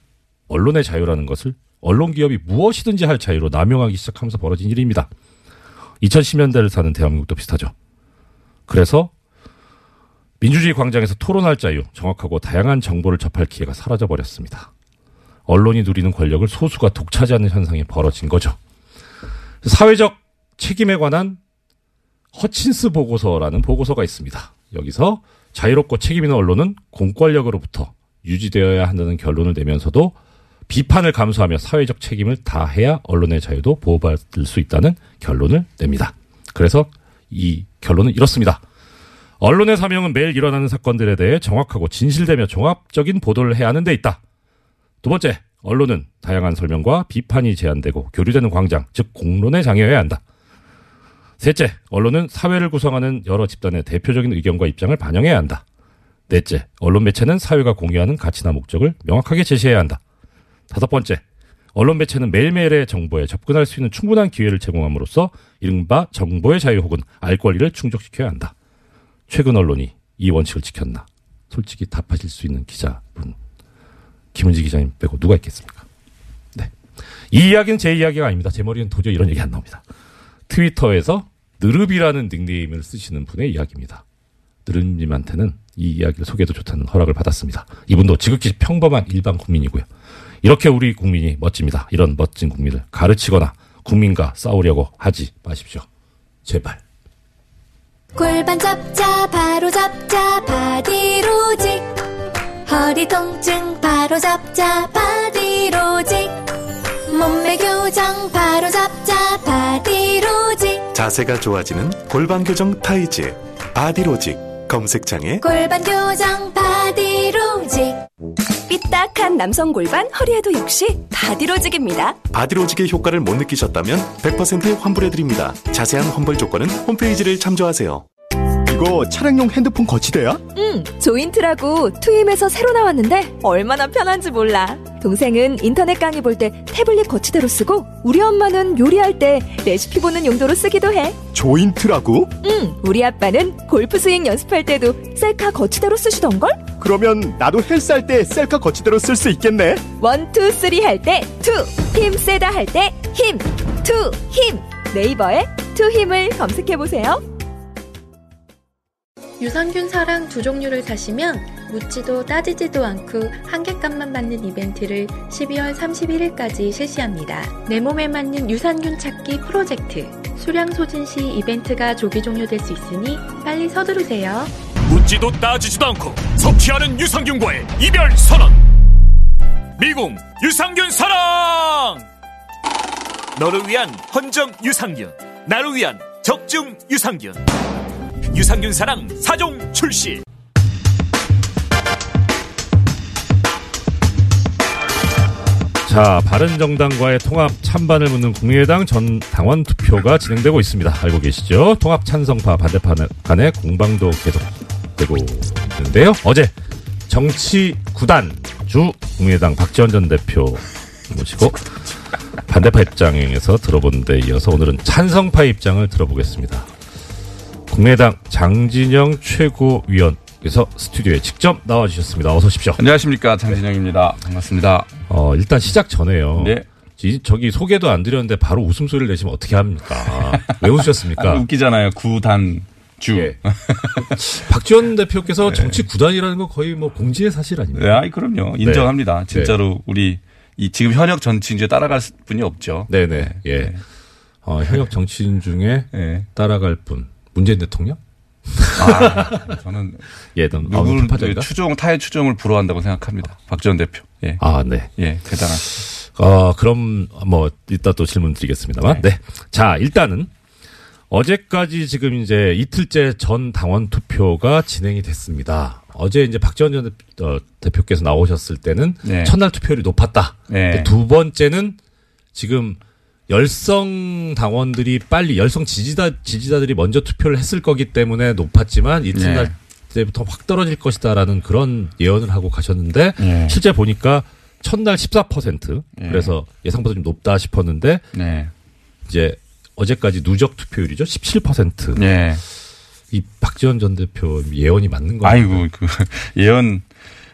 언론의 자유라는 것을 언론 기업이 무엇이든지 할 자유로 남용하기 시작하면서 벌어진 일입니다. 2010년대를 사는 대한민국도 비슷하죠. 그래서 민주주의 광장에서 토론할 자유, 정확하고 다양한 정보를 접할 기회가 사라져 버렸습니다. 언론이 누리는 권력을 소수가 독차지하는 현상이 벌어진 거죠. 사회적 책임에 관한 허친스 보고서라는 보고서가 있습니다. 여기서 자유롭고 책임 있는 언론은 공권력으로부터 유지되어야 한다는 결론을 내면서도 비판을 감수하며 사회적 책임을 다해야 언론의 자유도 보호받을 수 있다는 결론을 냅니다. 그래서 이 결론은 이렇습니다. 언론의 사명은 매일 일어나는 사건들에 대해 정확하고 진실되며 종합적인 보도를 해야 하는 데 있다. 두 번째, 언론은 다양한 설명과 비판이 제한되고 교류되는 광장, 즉 공론에 장애해야 한다. 셋째, 언론은 사회를 구성하는 여러 집단의 대표적인 의견과 입장을 반영해야 한다. 넷째, 언론 매체는 사회가 공유하는 가치나 목적을 명확하게 제시해야 한다. 다섯 번째, 언론 매체는 매일매일의 정보에 접근할 수 있는 충분한 기회를 제공함으로써 이른바 정보의 자유 혹은 알 권리를 충족시켜야 한다. 최근 언론이 이 원칙을 지켰나? 솔직히 답하실 수 있는 기자분 김은지 기자님 빼고 누가 있겠습니까? 네. 이 이야기는 제 이야기가 아닙니다. 제 머리는 도저히 이런 얘기 안 나옵니다. 트위터에서 느릅이라는 닉네임을 쓰시는 분의 이야기입니다. 느릅님한테는 이 이야기를 소개도 좋다는 허락을 받았습니다. 이분도 지극히 평범한 일반 국민이고요. 이렇게 우리 국민이 멋집니다. 이런 멋진 국민을 가르치거나 국민과 싸우려고 하지 마십시오. 제발. 골반 잡자 바로 잡자 바디로직 허리 통증 바로 잡자 바디로직 몸매 교정 바로 잡자 바디로직 자세가 좋아지는 골반 교정 타이즈. 바디로직 검색창에 골반 교정 바디로직 삐딱한 남성 골반 허리에도 역시 바디로직입니다. 바디로직의 효과를 못 느끼셨다면 100% 환불해드립니다. 자세한 환불 조건은 홈페이지를 참조하세요. 이거 차량용 핸드폰 거치대야? 응, 조인트라고 투힘에서 새로 나왔는데 얼마나 편한지 몰라. 동생은 인터넷 강의 볼 때 태블릿 거치대로 쓰고 우리 엄마는 요리할 때 레시피 보는 용도로 쓰기도 해. 조인트라고? 응, 우리 아빠는 골프 스윙 연습할 때도 셀카 거치대로 쓰시던걸? 그러면 나도 헬스 할 때 셀카 거치대로 쓸 수 있겠네. one, two, three 할 때 two, 힘 세다 할 때 힘, 투, 힘. 네이버에 투 힘을 검색해 보세요. 유산균 사랑 두 종류를 사시면 묻지도 따지지도 않고 한 개값만 받는 이벤트를 12월 31일까지 실시합니다. 내 몸에 맞는 유산균 찾기 프로젝트. 수량 소진 시 이벤트가 조기 종료될 수 있으니 빨리 서두르세요. 묻지도 따지지도 않고 섭취하는 유산균과의 이별 선언. 미궁 유산균 사랑. 너를 위한 헌정 유산균, 나를 위한 적중 유산균. 유산균 사랑 4종 출시. 자, 바른정당과의 통합 찬반을 묻는 국민의당 전 당원 투표가 진행되고 있습니다. 알고 계시죠? 통합 찬성파 반대파 간의 공방도 계속 되고 있는데요. 어제 정치 구단 주 국민의당 박지원 전 대표 모시고 반대파 입장에서 들어본 데 이어서 오늘은 찬성파 입장을 들어보겠습니다. 국민의당 장진영 최고위원께서 스튜디오에 직접 나와주셨습니다. 어서 오십시오. 안녕하십니까 장진영입니다. 반갑습니다. 어, 일단 시작 전에요. 네. 이- 저기 소개도 안 드렸는데 바로 웃음소리를 내시면 어떻게 합니까? 왜 웃으셨습니까? 아, 웃기잖아요. 구단 주. 예. 박지원 대표께서 정치 구단이라는 거 거의 뭐 공지의 사실 아닙니까? 네, 아이 그럼요. 인정합니다. 네. 진짜로 우리 이 지금 현역 정치인 중에 따라갈 분이 없죠. 네네. 예. 어, 현역 정치인 중에 네. 따라갈 분. 문재인 대통령? 아, 저는 예, 넌 누구를 파전인가? 추종 타의 추종을 불허한다고 생각합니다. 박지원 대표. 예. 아, 네. 예, 대단한. 어, 그럼 뭐 이따 또 질문 드리겠습니다만. 네. 자, 일단은 어제까지 지금 이제 이틀째 전 당원 투표가 진행이 됐습니다. 어제 이제 박지원 전 대- 어, 대표 께서 나오셨을 때는 네. 첫날 투표율이 높았다. 네. 두 번째는 지금 열성 당원들이 빨리 열성 지지자 지지자들이 먼저 투표를 했을 거기 때문에 높았지만 이튿날 네. 때부터 확 떨어질 것이다라는 그런 예언을 하고 가셨는데 네. 실제 보니까 첫날 14% 네. 그래서 예상보다 좀 높다 싶었는데 네. 이제 어제까지 누적 투표율이죠 17%. 네. 이 박지원 전 대표 예언이 맞는 거예요. 아이고 그 예언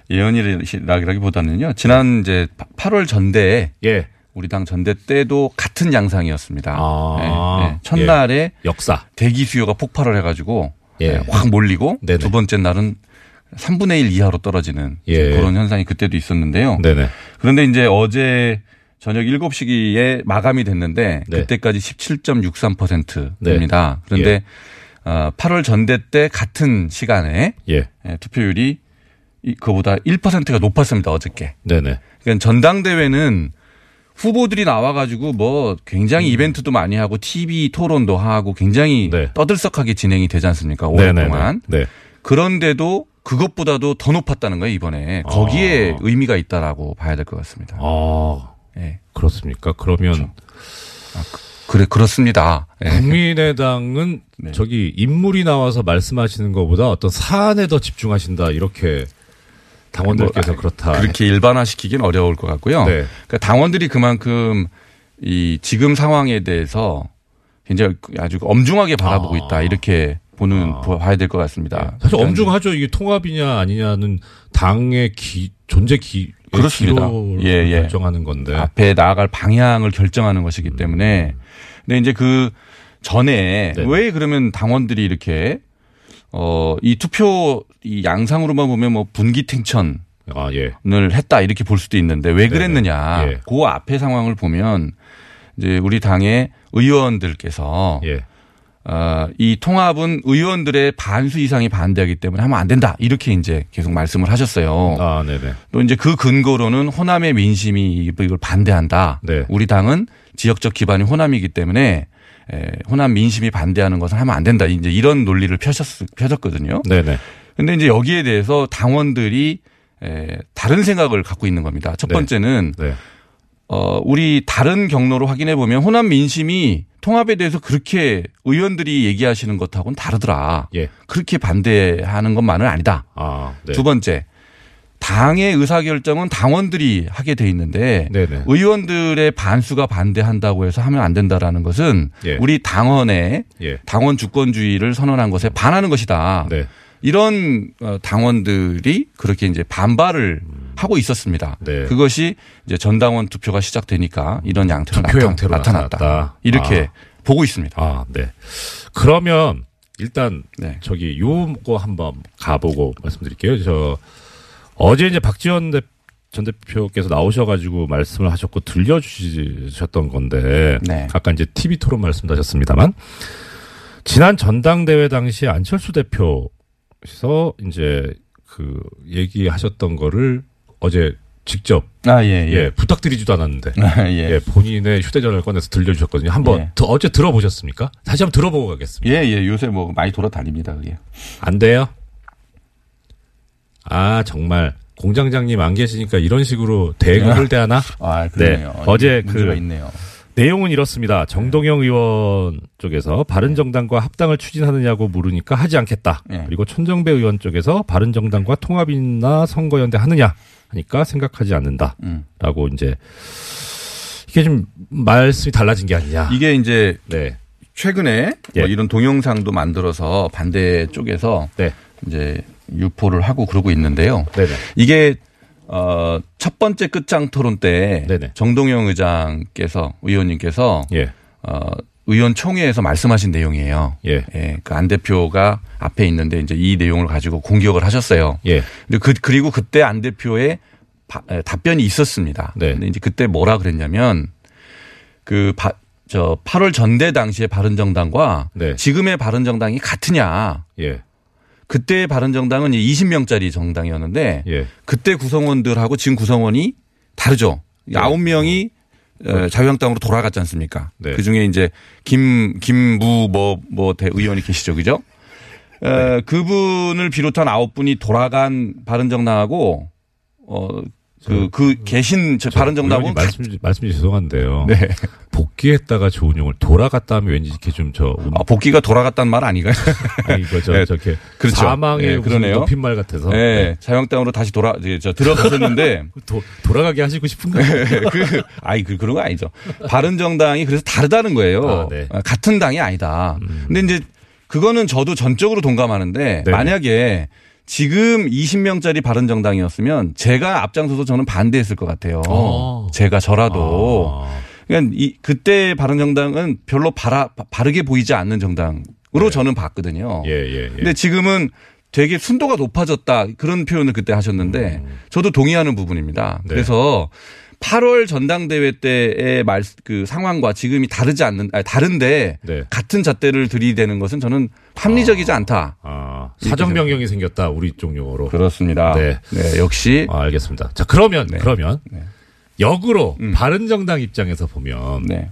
예언이라기보다는요. 지난 이제 8월 전대에 예. 우리 당 전대 때도 같은 양상이었습니다. 아, 네, 네. 첫날에 역사 대기 수요가 폭발을 해가지고 예. 네, 확 몰리고 네네. 두 번째 날은 3분의 1 이하로 떨어지는 예. 그런 현상이 그때도 있었는데요. 네네. 그런데 이제 어제 저녁 7시기에 마감이 됐는데 네. 그때까지 17.63%입니다. 그런데 예. 어, 8월 전대 때 같은 시간에 예. 예, 투표율이 이- 그보다 1%가 높았습니다. 어저께. 네네. 그러니까 전당대회는 후보들이 나와가지고 뭐 굉장히 음. 이벤트도 많이 하고 TV 토론도 하고 굉장히 떠들썩하게 진행이 되지 않습니까? 오랫동안. 네. 그런데도 그것보다도 더 높았다는 거예요, 이번에. 거기에 아. 의미가 있다라고 봐야 될 것 같습니다. 아. 예. 그렇습니까? 그러면 그래, 그렇습니다. 예. 국민의당은 네. 저기 인물이 나와서 말씀하시는 것보다 어떤 사안에 더 집중하신다 이렇게 당원들께서 뭐, 그렇다. 그렇게 일반화시키긴 어려울 것 같고요. 네. 그러니까 당원들이 그만큼 이 지금 상황에 대해서 굉장히 아주 엄중하게 바라보고 있다 이렇게 보는 봐야 될 것 같습니다. 아. 사실 그러니까 엄중하죠. 이게 통합이냐 아니냐는 당의 기, 존재 기, 그렇습니다. 기로를 예, 예. 결정하는 건데. 앞에 나아갈 방향을 결정하는 것이기 때문에. 근데 이제 그 전에 네. 왜 그러면 당원들이 이렇게 어, 이 투표 이 양상으로만 보면 뭐 분기 탱천을 아, 예. 했다 이렇게 볼 수도 있는데 왜 그랬느냐. 예. 그 앞에 상황을 보면 이제 우리 당의 의원들께서 예. 어, 이 통합은 의원들의 반수 이상이 반대하기 때문에 하면 안 된다. 이렇게 이제 계속 말씀을 하셨어요. 아, 네네. 또 이제 그 근거로는 호남의 민심이 이걸 반대한다. 네. 우리 당은 지역적 기반이 호남이기 때문에 에, 호남 민심이 반대하는 것을 하면 안 된다. 이제 이런 논리를 펴셨 펴졌거든요. 네네. 근데 이제 여기에 대해서 당원들이 에, 다른 생각을 갖고 있는 겁니다. 첫 네. 번째는 네. 어, 우리 다른 경로로 확인해 보면 호남 민심이 통합에 대해서 그렇게 의원들이 얘기하시는 것하고는 다르더라. 예. 그렇게 반대하는 것만은 아니다. 아, 네. 두 번째. 당의 의사결정은 당원들이 하게 돼 있는데 네네. 의원들의 반수가 반대한다고 해서 하면 안 된다라는 것은 예. 우리 당원의 예. 당원 주권주의를 선언한 것에 반하는 것이다. 네. 이런 어, 당원들이 그렇게 이제 반발을 하고 있었습니다. 음. 네. 그것이 이제 전당원 투표가 시작되니까 이런 양태로 투표 나타, 형태로 나타났다. 나타났다. 이렇게 보고 있습니다. 아, 네. 그러면 일단 네. 저기 요거 한번 가보고 말씀드릴게요. 저 어제 이제 박지원 대, 전 대표께서 나오셔가지고 말씀을 하셨고 들려주셨던 건데 네. 아까 이제 TV 토론 말씀도 하셨습니다만 지난 전당대회 당시 안철수 대표께서 이제 그 얘기하셨던 거를 어제 직접 아, 예, 예. 예, 부탁드리지도 않았는데 아, 예. 예, 본인의 휴대전화를 꺼내서 들려주셨거든요. 한번 예. 더- 어제 들어보셨습니까? 다시 한번 들어보고 가겠습니다. 예, 예. 요새 뭐 많이 돌아다닙니다, 그게. 안 돼요? 아 정말 공장장님 안 계시니까 이런 식으로 대응을 대하나? 아, 그러네요. 어제 문제가 그 있네요. 내용은 이렇습니다. 정동영 의원 쪽에서 바른정당과 합당을 추진하느냐고 물으니까 하지 않겠다. 네. 그리고 천정배 의원 쪽에서 바른정당과 통합이나 선거연대 하느냐 하니까 생각하지 않는다. 음. 라고 이제 이게 좀 말씀이 달라진 게 아니냐. 이게 이제 네. 최근에 예. 뭐 이런 동영상도 만들어서 반대 쪽에서 네. 이제 유포를 하고 그러고 있는데요. 네네. 이게 어, 첫 번째 끝장 토론 때 네네. 정동영 의장께서 의원님께서 예. 어, 의원 총회에서 말씀하신 내용이에요. 예. 그안 대표가 앞에 있는데 이제 이 내용을 가지고 공격을 하셨어요. 예. 근데 그 그리고 그때 안 대표의 바- 에, 답변이 있었습니다. 네. 근데 이제 그때 뭐라 그랬냐면 그 바, 저 8월 전대 당시의 바른정당과 네. 지금의 바른정당이 같으냐? 예. 그때의 바른정당은 20명짜리 정당이었는데 예. 그때 구성원들하고 지금 구성원이 다르죠. 아홉 명이 어, 자유한국당으로 돌아갔지 않습니까? 네. 그 중에 이제 김 김무 뭐뭐 대의원이 계시죠, 그죠? 네. 어, 그분을 비롯한 아홉 분이 돌아간 바른정당하고 어 그 그 계신 저 바른정당은 말씀 말씀이 죄송한데요. 네. 복귀했다가 좋은 용을 돌아갔다 하면 왠지 이렇게 좀저 아, 복귀가 돌아갔다는 말 아닌가요? 아니 이거 저 네. 저렇게 그렇죠. 사망의 네, 그러네요. 높임말 같아서 네, 네. 자유한국당으로 다시 돌아 이제 저 들어가셨는데 도, 돌아가게 하시고 싶은가요? 그, 아이, 그, 그런 거 아니죠. 바른정당이 그래서 다르다는 거예요. 아, 네. 아, 같은 당이 아니다. 근데 이제 그거는 저도 전적으로 동감하는데. 만약에 지금 20명짜리 바른정당이었으면 제가 앞장서서 저는 반대했을 것 같아요. 어. 제가 저라도. 아, 그러니까 이, 그때 바른정당은 별로 바라, 바르게 보이지 않는 정당으로 저는 봤거든요. 예, 예, 예. 근데 지금은 되게 순도가 높아졌다 그런 표현을 그때 하셨는데 저도 동의하는 부분입니다. 음. 네. 그래서 8월 전당대회 때의 말 그 상황과 지금이 다르지 않는 아니, 다른데 네. 같은 잣대를 들이대는 것은 저는 합리적이지 않다. 아, 사정 변경이 생겼다 우리 쪽 용어로. 그렇습니다. 네. 네, 역시 아, 알겠습니다. 자 그러면 네. 그러면 역으로 음. 바른 정당 입장에서 보면 네.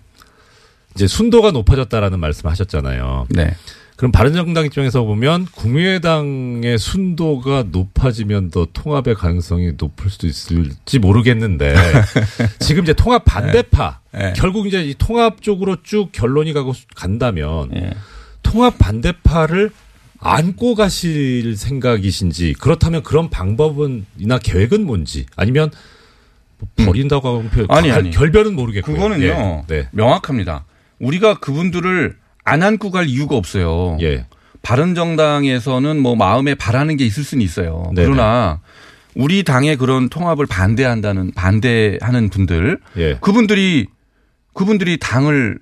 이제 순도가 높아졌다라는 말씀하셨잖아요. 네. 그럼 바른정당 입장에서 보면 국민의당의 순도가 높아지면 더 통합의 가능성이 높을 수도 있을지 모르겠는데 지금 이제 통합 반대파 네. 결국 이제 이 통합 쪽으로 쭉 결론이 가고 간다면 예. 통합 반대파를 안고 가실 생각이신지 그렇다면 그런 방법은이나 계획은 뭔지 아니면 뭐 버린다고 하면 표- 음. 아니, 결- 아니. 결별은 모르겠고요. 그거는요. 예. 네. 명확합니다. 우리가 그분들을 안 안고 갈 이유가 없어요. 예. 바른정당에서는 뭐 마음에 바라는 게 있을 수는 있어요. 네네. 그러나 우리 당의 그런 통합을 반대한다는 반대하는 분들 예. 그분들이 그분들이 당을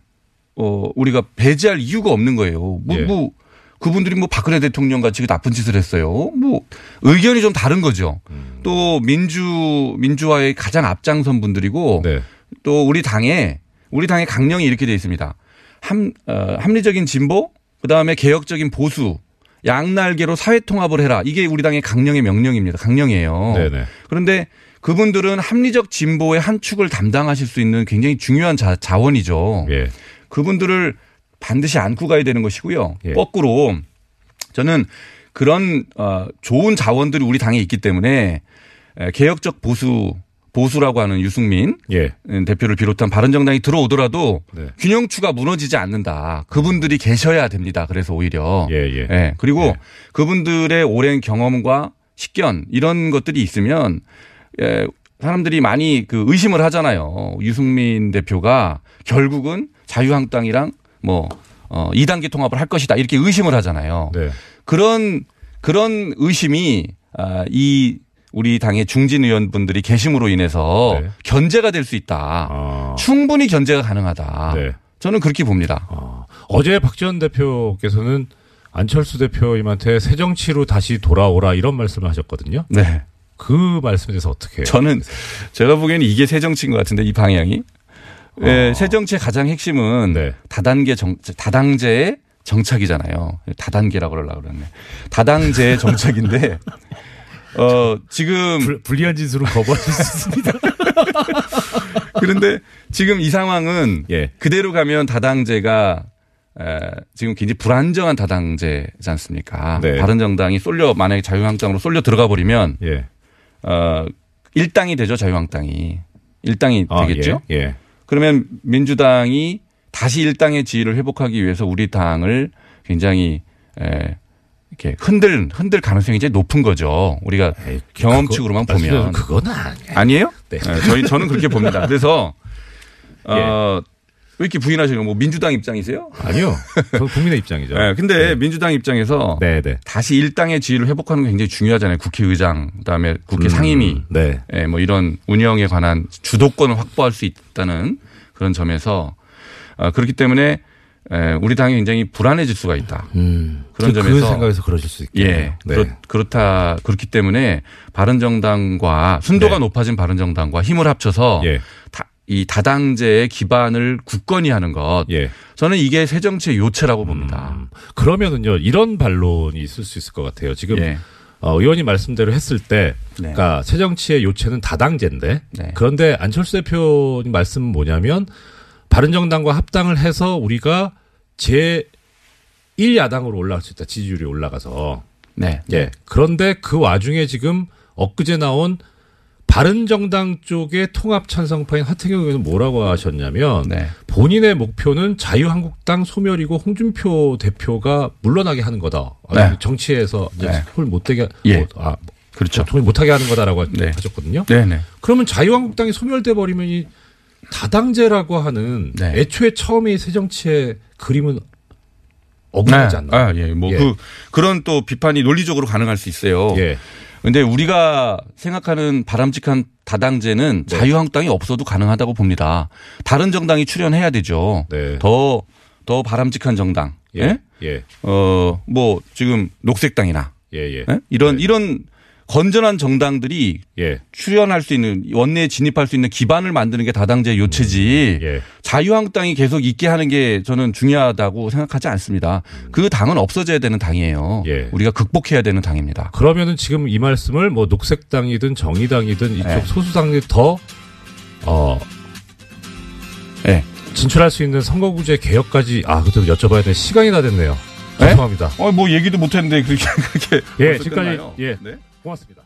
어 우리가 배제할 이유가 없는 거예요. 뭐, 예. 뭐 그분들이 뭐 박근혜 대통령 같이 그 나쁜 짓을 했어요. 뭐 의견이 좀 다른 거죠. 음. 또 민주 민주화의 가장 앞장선 분들이고 네. 또 우리 당에 우리 당의 강령이 이렇게 되어 있습니다. 함, 어, 합리적인 진보, 그 다음에 개혁적인 보수, 양날개로 사회 통합을 해라. 이게 우리 당의 강령의 명령입니다. 강령이에요. 네네. 그런데 그분들은 합리적 진보의 한 축을 담당하실 수 있는 굉장히 중요한 자, 자원이죠. 예. 그분들을 반드시 안고 가야 되는 것이고요. 예. 거꾸로 저는 그런 어, 좋은 자원들이 우리 당에 있기 때문에 에, 개혁적 보수 보수라고 하는 유승민 예. 대표를 비롯한 바른정당이 들어오더라도 네. 균형추가 무너지지 않는다. 그분들이 계셔야 됩니다. 그래서 오히려 예, 예. 그리고 그분들의 오랜 경험과 식견 이런 것들이 있으면 예, 사람들이 많이 그 의심을 하잖아요. 유승민 대표가 결국은 자유한국당이랑 뭐 어, 2단계 통합을 할 것이다 이렇게 의심을 하잖아요. 네. 그런 그런 의심이 아, 이 우리 당의 중진 의원분들이 계심으로 인해서 네. 견제가 될 수 있다. 아. 충분히 견제가 가능하다. 네. 저는 그렇게 봅니다. 어제 박지원 대표께서는 안철수 대표님한테 새 정치로 다시 돌아오라 이런 말씀을 하셨거든요. 네. 그 말씀에 대해서 어떻게? 저는 제가 보기에는 이게 새 정치인 것 같은데 이 방향이. 예, 새 정치의 가장 핵심은 네. 다단계 정, 다당제의 정착이잖아요. 다단계라고 그러려고 그랬네. 다당제의 정착인데, 어, 지금. 불리한 짓으로 거부하실 수 있습니다. 그런데 지금 이 상황은 예. 그대로 가면 다당제가 에, 지금 굉장히 불안정한 다당제지 않습니까? 네. 바른 정당이 쏠려 만약에 자유한국당으로 쏠려 들어가 버리면 예. 어, 일당이 되죠 자유한국당이 일당이 아, 되겠죠. 예. 예. 그러면 민주당이 다시 일당의 지위를 회복하기 위해서 우리 당을 굉장히 에, 이렇게 흔들 흔들 가능성이 이제 높은 거죠. 우리가 경험칙으로만 그거- 보면 그건 아니에요. 아니 에요? 네. 네, 저희 저는 그렇게 봅니다. 그래서 어, 왜 이렇게 부인하시는 거? 뭐 민주당 입장이세요? 아니요. 전 국민의 입장이죠. 네, 근데 민주당 입장에서 네, 네. 다시 일당의 지위를 회복하는 게 굉장히 중요하잖아요. 국회의장, 그다음에 국회 음, 상임위, 네. 예, 뭐 이런 운영에 관한 주도권을 확보할 수 있다는 그런 점에서 어, 그렇기 때문에 에, 우리 당이 굉장히 불안해질 수가 있다. 그런 그- 그 점에서 생각에서 그러실 수 있겠네요. 예, 네. 그렇, 그렇 다 그렇기 때문에 바른 정당과 순도가 네. 높아진 바른 정당과 힘을 합쳐서 예. 다, 이 다당제의 기반을 굳건히 하는 것. 예. 저는 이게 새 정치의 요체라고 봅니다. 그러면은요 이런 반론이 있을 수 있을 것 같아요. 지금 예. 어, 의원님 말씀대로 했을 때, 네. 그러니까 새정치의 요체는 다당제인데, 그런데 안철수 대표님 말씀은 뭐냐면 바른정당과 합당을 해서 우리가 제 1야당으로 올라갈 수 있다. 지지율이 올라가서. 네. 예. 그런데 그 와중에 지금 엊그제 나온 바른정당 쪽의 통합 찬성파인 하태경 의원은 뭐라고 하셨냐면 네. 본인의 목표는 자유한국당 소멸이고 홍준표 대표가 물러나게 하는 거다. 아, 네. 정치에서 이제 네. 손을 못되게 예. 뭐, 아, 그렇죠. 손을 못하게 하는 거다라고 하셨거든요. 네, 네. 그러면 자유한국당이 소멸돼 버리면 이 다당제라고 하는 네. 애초에 처음에 이 새정치의 그림은 어긋나지 않나? 아, 예. 뭐 예. 그 그런 또 비판이 논리적으로 가능할 수 있어요. 예. 근데 우리가 생각하는 바람직한 다당제는 네. 자유한국당이 없어도 가능하다고 봅니다. 다른 정당이 출연해야 되죠. 더, 더 바람직한 정당. 예. 예? 예. 어, 뭐 지금 녹색당이나 예, 예. 예? 이런 이런 건전한 정당들이 예. 출연할 수 있는 원내에 진입할 수 있는 기반을 만드는 게 다당제 요체지 예. 자유한국당이 계속 있게 하는 게 저는 중요하다고 생각하지 않습니다. 그 당은 없어져야 되는 당이에요. 예. 우리가 극복해야 되는 당입니다. 그러면은 지금 이 말씀을 뭐 녹색당이든 정의당이든 이쪽 네. 소수당이 더, 어, 예. 진출할 수 있는 선거구제 개혁까지, 아, 그것도 여쭤봐야 될 시간이 다 됐네요. 죄송합니다. 어, 뭐 얘기도 못 했는데 그렇게, 그렇게. 예, 지금까지? 예. 네. 고맙습니다.